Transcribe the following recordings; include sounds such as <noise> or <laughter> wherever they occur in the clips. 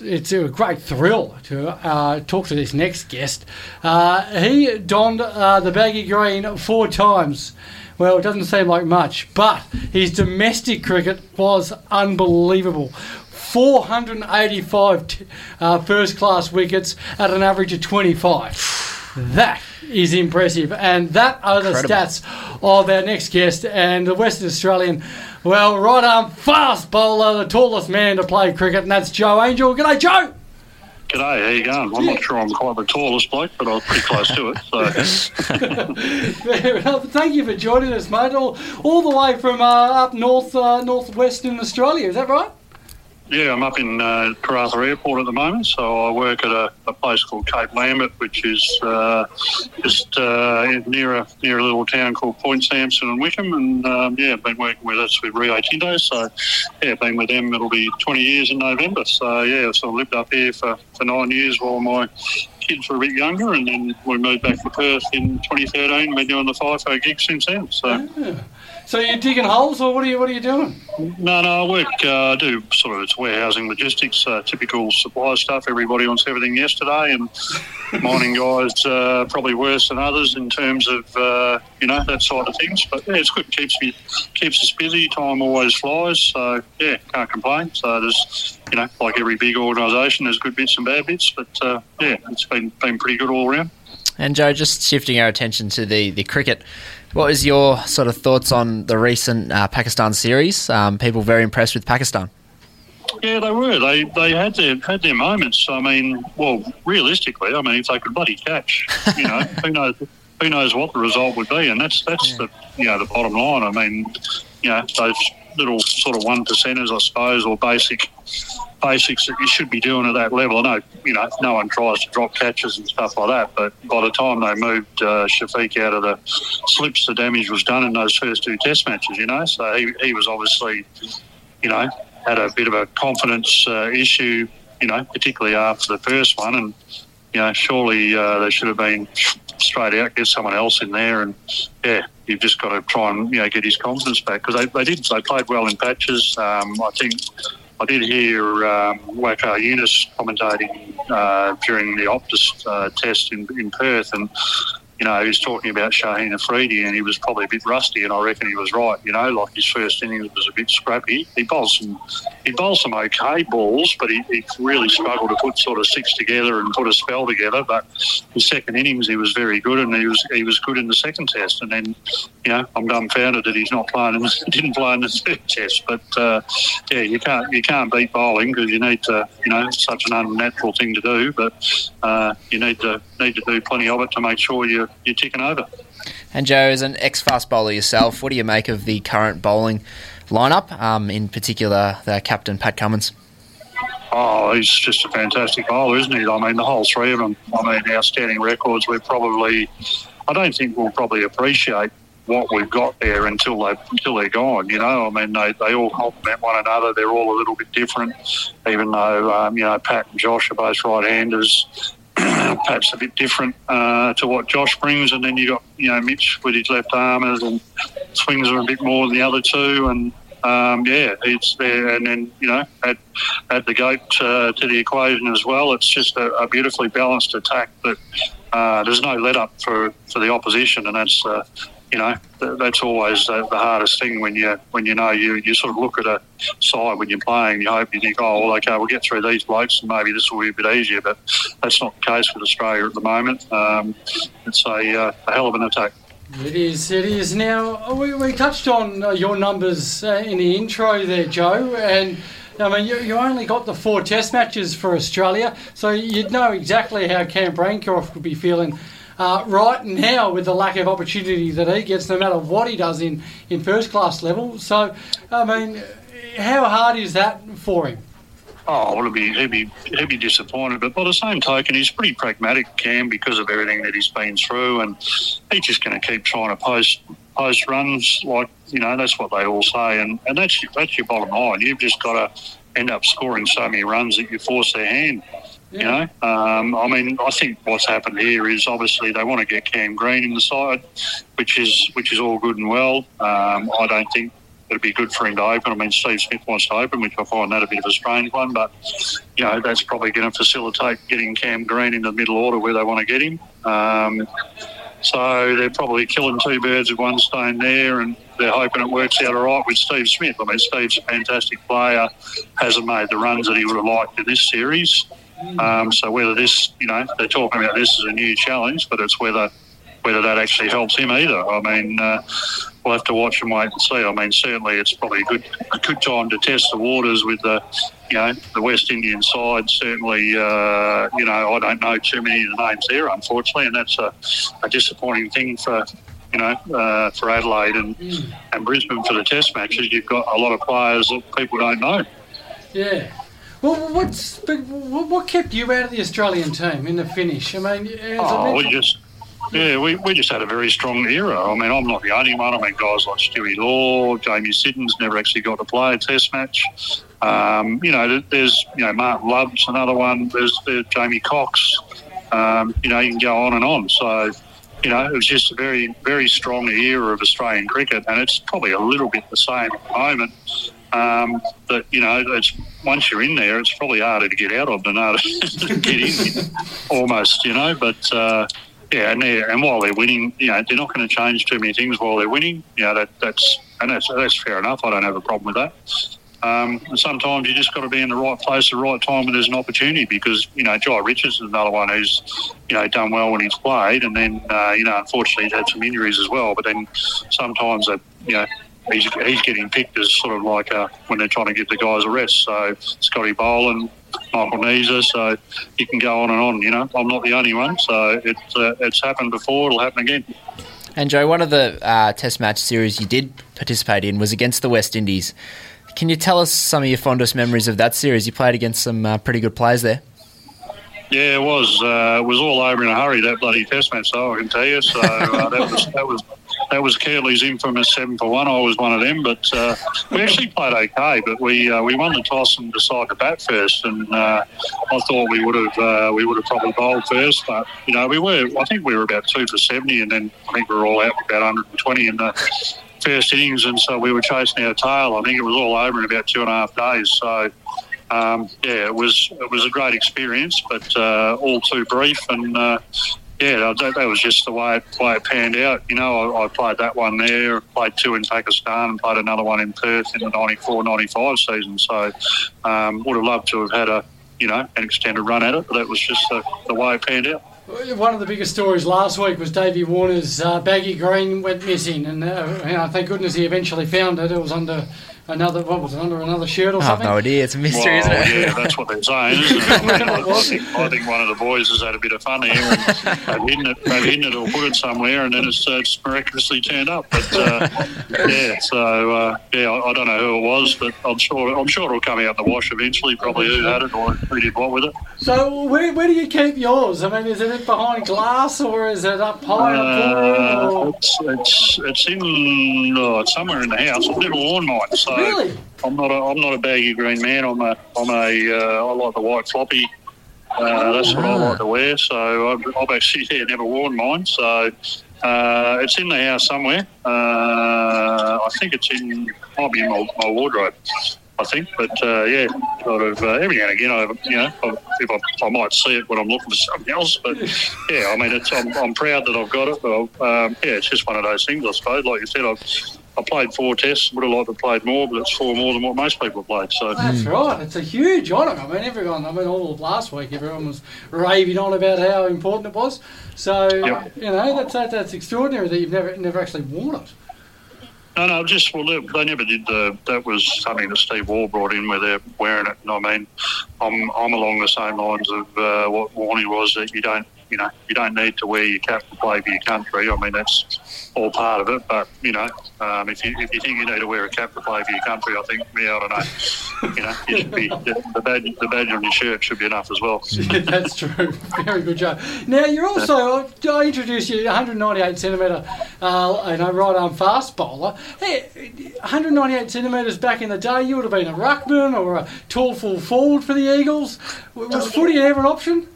It's a great thrill to uh, talk to this next guest. Uh, he donned uh, the baggy green four times. Well, it doesn't seem like much, but his domestic cricket was unbelievable. 485 t- uh, first class wickets at an average of 25. That is impressive. And that are the Incredible. stats of our next guest and the Western Australian, well, right arm fast bowler, the tallest man to play cricket, and that's Jo Angel. G'day, Jo. G'day, how you going? I'm not sure I'm quite the tallest bloke, but I'm pretty close to it. So, <laughs> <laughs> Fair enough. Thank you for joining us, mate. All, all the way from uh, up north, uh, northwestern Australia. Is that right? Yeah, I'm up in uh, Airport at the moment. So I work at a, a place called Cape Lambert, which is uh, just uh, near a near a little town called Point Samson and Wickham. And um, yeah, been working with us with Rio Tinto. So yeah, been with them. It'll be 20 years in November. So yeah, so I lived up here for, for nine years while my kids were a bit younger, and then we moved back to Perth in 2013. Been doing the FIFO gig since then. So. So you're digging holes, or what are you? What are you doing? No, no, I work, uh, I do sort of it's warehousing logistics, uh, typical supply stuff. Everybody wants everything yesterday, and <laughs> mining guys uh, probably worse than others in terms of uh, you know that side of things. But yeah, it's good. keeps me keeps us busy. Time always flies, so yeah, can't complain. So there's you know like every big organisation, there's good bits and bad bits, but uh, yeah, it's been been pretty good all around. And Jo, just shifting our attention to the, the cricket, what was your sort of thoughts on the recent uh, Pakistan series? Um, people very impressed with Pakistan. Yeah, they were. They they had their had their moments. I mean, well, realistically, I mean, if they could bloody catch, you know, <laughs> who knows who knows what the result would be, and that's that's the you know the bottom line. I mean, you know, those little sort of one percenters, I suppose, or basic basics that you should be doing at that level. I know, you know, no one tries to drop catches and stuff like that, but by the time they moved uh, Shafiq out of the slips, the damage was done in those first two Test matches. You know, so he he was obviously, you know, had a bit of a confidence uh, issue. You know, particularly after the first one, and you know, surely uh, they should have been straight out, get someone else in there, and yeah, you've just got to try and you know get his confidence back because they, they did they played well in patches. Um, I think I did hear um, Waqar Younis commentating uh, during the Optus uh, test in, in Perth, and you know he was talking about Shaheen Afridi, and he was probably a bit rusty, and I reckon he was right. You know, like his first innings was a bit scrappy. He bowled some he bowled some okay balls, but he, he really struggled to put sort of six together and put a spell together. But his second innings, he was very good, and he was he was good in the second test. And then, you know, I'm dumbfounded that he's not playing in the, <laughs> didn't play in the third test. But uh, yeah, you can't you can't beat bowling because you need to, you know, it's such an unnatural thing to do. But uh, you need to need to do plenty of it to make sure you're you're ticking over. And Jo, as an ex fast bowler yourself, what do you make of the current bowling lineup, um, in particular the captain Pat Cummins? Oh, he's just a fantastic bowler, isn't he? I mean, the whole three of them. I mean, outstanding records. We're probably, I don't think we'll probably appreciate what we've got there until they until they're gone. You know, I mean, they, they all complement one another. They're all a little bit different, even though um, you know Pat and Josh are both right-handers. Pat's a bit different uh, to what Josh brings, and then you got you know Mitch with his left armers and swings them a bit more than the other two, and um, yeah, it's there. And then you know add add the goat uh, to the equation as well. It's just a, a beautifully balanced attack that uh, there's no let up for, for the opposition, and that's uh, you know that's always the, hardest thing when you when you know you, you sort of look at a side when you're playing. You hope you think, oh well, okay, we'll get through these blokes, and maybe this will be a bit easier. But that's not the case with Australia at the moment. Um, it's a, uh, a hell of an attack. It is. It is. Now we, we touched on uh, your numbers uh, in the intro there, Jo, and. I mean, you, you only got the four test matches for Australia, so you'd know exactly how Cam Bancroft would be feeling uh, right now with the lack of opportunity that he gets, no matter what he does in, in first class level. So, I mean, how hard is that for him? Oh, well, he'll be, he'd be he'd be disappointed. But by the same token, he's pretty pragmatic, Cam, because of everything that he's been through, and he's just going to keep trying to post post runs. Like you know, that's what they all say, and, and that's that's your bottom line. You've just got to end up scoring so many runs that you force their hand. You know, um, I mean, I think what's happened here is obviously they want to get Cam Green in the side, which is which is all good and well. Um, I don't think it'd be good for him to open. I mean, Steve Smith wants to open, which I find that a bit of a strange one, but you know that's probably going to facilitate getting Cam Green in the middle order where they want to get him. Um, so they're probably killing two birds with one stone there, and they're hoping it works out all right with Steve Smith. I mean, Steve's a fantastic player, hasn't made the runs that he would have liked in this series. Um, so whether this, you know, they're talking about this as a new challenge, but it's whether whether that actually helps him either. I mean, uh, we'll have to watch and wait and see. I mean, certainly it's probably a good a good time to test the waters with the, you know, the West Indian side. Certainly, uh, you know, I don't know too many of the names there, unfortunately, and that's a, a disappointing thing for. You know, uh, for Adelaide and, and Brisbane for the Test matches, you've got a lot of players that people don't know. Yeah. Well, what's but what kept you out of the Australian team in the finish? I mean, Oh, we just yeah, we, we just had a very strong era. I mean, I'm not the only one. I mean, guys like Stewie Law, Jamie Siddons never actually got to play a Test match. Um, you know, there's you know Martin Love's another one. There's, there's Jamie Cox. Um, you know, you can go on and on. So. You know, it was just a very, very strong era of Australian cricket, and it's probably a little bit the same at the moment. Um, but you know, it's once you're in there, it's probably harder to get out of than harder <laughs> to get in, almost. You know, but uh, yeah, and, and while they're winning, you know, they're not going to change too many things while they're winning. You know, that, that's and that's that's fair enough. I don't have a problem with that. Um, sometimes you just got to be in the right place at the right time when there's an opportunity because, you know, Jhye Richards is another one who's, you know, done well when he's played and then, uh, you know, unfortunately he's had some injuries as well. But then sometimes, uh, you know, he's, he's getting picked as sort of like uh, when they're trying to give the guys a rest. So Scotty Boland, Michael Neser, so you can go on and on, you know. I'm not the only one, so it, uh, it's happened before, it'll happen again. And Jo, one of the uh, Test match series you did participate in was against the West Indies. Can you tell us some of your fondest memories of that series? You played against some uh, pretty good players there. Yeah, it was. Uh, it was all over in a hurry that bloody test match, so I can tell you. So uh, that was that was that was Curtly's infamous seven for one. I was one of them, but uh, we actually played okay. But we uh, we won the toss and decided to bat first, and uh, I thought we would have uh, we would have probably bowled first. But you know, we were. I think we were about two for seventy, and then I think we were all out for about 120 in the first innings, and so we were chasing our tail. I think it was all over in about two and a half days. So. Um, yeah, it was it was a great experience, but uh, all too brief. And uh, yeah, that, that was just the way it, way it panned out. You know, I, I played that one there, played two in Pakistan, and played another one in Perth in the 94-95 season. So um, would have loved to have had a you know an extended run at it, but that was just the, the way it panned out. One of the biggest stories last week was Davey Warner's uh, baggy green went missing, and uh, you know, thank goodness he eventually found it. It was under another what was it under another shirt or something? I have no idea. It's a mystery, Well, isn't it? yeah, that's what they're saying, isn't it? <laughs> I, mean, I, I, think, I think one of the boys has had a bit of fun here. And they've hidden it, they've hidden it or put it somewhere, and then it's, uh, it's miraculously turned up. But uh, yeah, so uh, yeah, I, I don't know who it was, but I'm sure I'm sure it'll come out in the wash eventually. Probably who had it or who did what with it. So where, where do you keep yours? I mean, is it behind glass or is it up high in the Uh, it's, it's it's in oh, it's somewhere in the house. I've never worn mine, so Really? I'm not a I'm not a baggy green man. I'm a I'm a uh, I like the white floppy. Uh, that's what I like to wear. So I've, I've actually yeah, never worn mine. So uh, it's in the house somewhere. Uh, I think it's in might be in my, my wardrobe. I think, but uh, yeah, sort of uh, every now and again, I you know, I, if I, I might see it when I'm looking for something else. But yeah, I mean, it's I'm, I'm proud that I've got it. But um, yeah, it's just one of those things, I suppose. Like you said, I've I played four tests. Would have liked to have played more, but it's four more than what most people have played. So That's right. It's a huge honour. I mean, everyone. I mean, all of last week, everyone was raving on about how important it was. So Yep. you know, that's that, that's extraordinary that you've never never actually worn it. No, no, just well, they, they never did the. That was something that Steve Waugh brought in where they're wearing it. And I mean, I'm I'm along the same lines of uh, what Warney was that you don't, you know, you don't need to wear your cap to play for your country. I mean, that's all part of it. But you know, um, if you if you think you need to wear a cap to play for your country, I think yeah, I don't know. You know, you should be the, badge the badge on your shirt should be enough as well. <laughs> That's true. Very good job. Now you're also. I introduced you 198 centimetre, uh, you know, right arm fast bowler. Hey, 198 centimetres back in the day, you would have been a ruckman or a tall full forward for the Eagles. Was footy ever an option?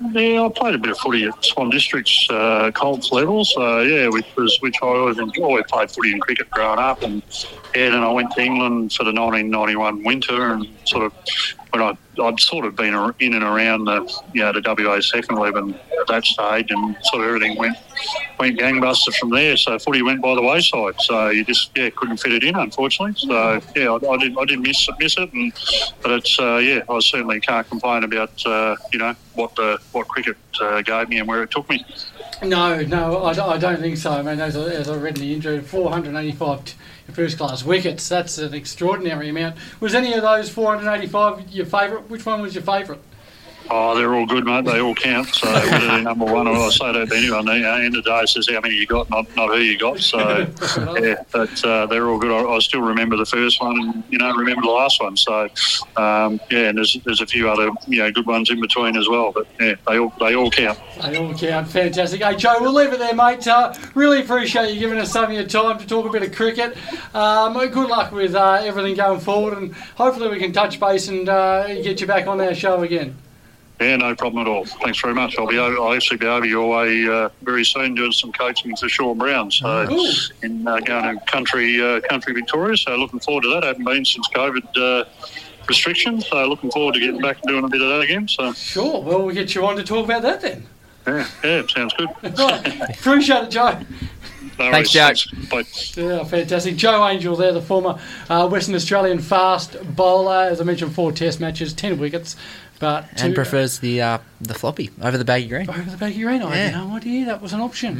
Yeah, I played a bit of footy at Swan District's uh, Colts level, so yeah, which was which I always enjoyed. Always played footy and cricket growing up, and yeah, then I went to England for the 1991 winter, and sort of when I I'd sort of been in and around the you know the WA second eleven at that stage, and sort of everything went went gangbuster from there. So footy went by the wayside. So you just yeah couldn't fit it in, unfortunately. So yeah, I, I did I did miss miss it, and but it's uh, yeah I certainly can't complain about uh, you know what the what cricket uh, gave me and where it took me. No, no, I, I don't think so. I mean, as I, as I read in the injury, 485 t- first class wickets. That's an extraordinary amount. Was any of those 485 your favourite? Which one was your favourite? Oh, they're all good, mate. They all count. So <laughs> they're number one or I say that to anyone, the end of the day, it says how many you got, not not who you got. So <laughs> yeah, but uh, they're all good. I, I still remember the first one, and you know, remember the last one. So um, yeah, and there's there's a few other you know good ones in between as well. But yeah, they all they all count. They all count. Fantastic. Hey, Jo, we'll leave it there, mate. Uh, really appreciate you giving us some of your time to talk a bit of cricket. Um, good luck with uh, everything going forward, and hopefully we can touch base and uh, get you back on our show again. Yeah, no problem at all. Thanks very much. I'll be over, I'll actually be over your way uh, very soon doing some coaching for Sean Brown. So Ooh. in uh, going to country uh, country Victoria. So looking forward to that. I haven't been since COVID uh, restrictions. So looking forward to getting back and doing a bit of that again. So Sure. Well, we'll get you on to talk about that then. yeah, yeah, sounds good. <laughs> Right. appreciate it, Jo. No Thanks, worries. Jack. Yeah, fantastic. Jo Angel there, the former uh, Western Australian fast bowler. As I mentioned, four test matches, 10 wickets. But And prefers the uh, the floppy over the baggy green. over the baggy green. I Yeah. had no idea that was an option.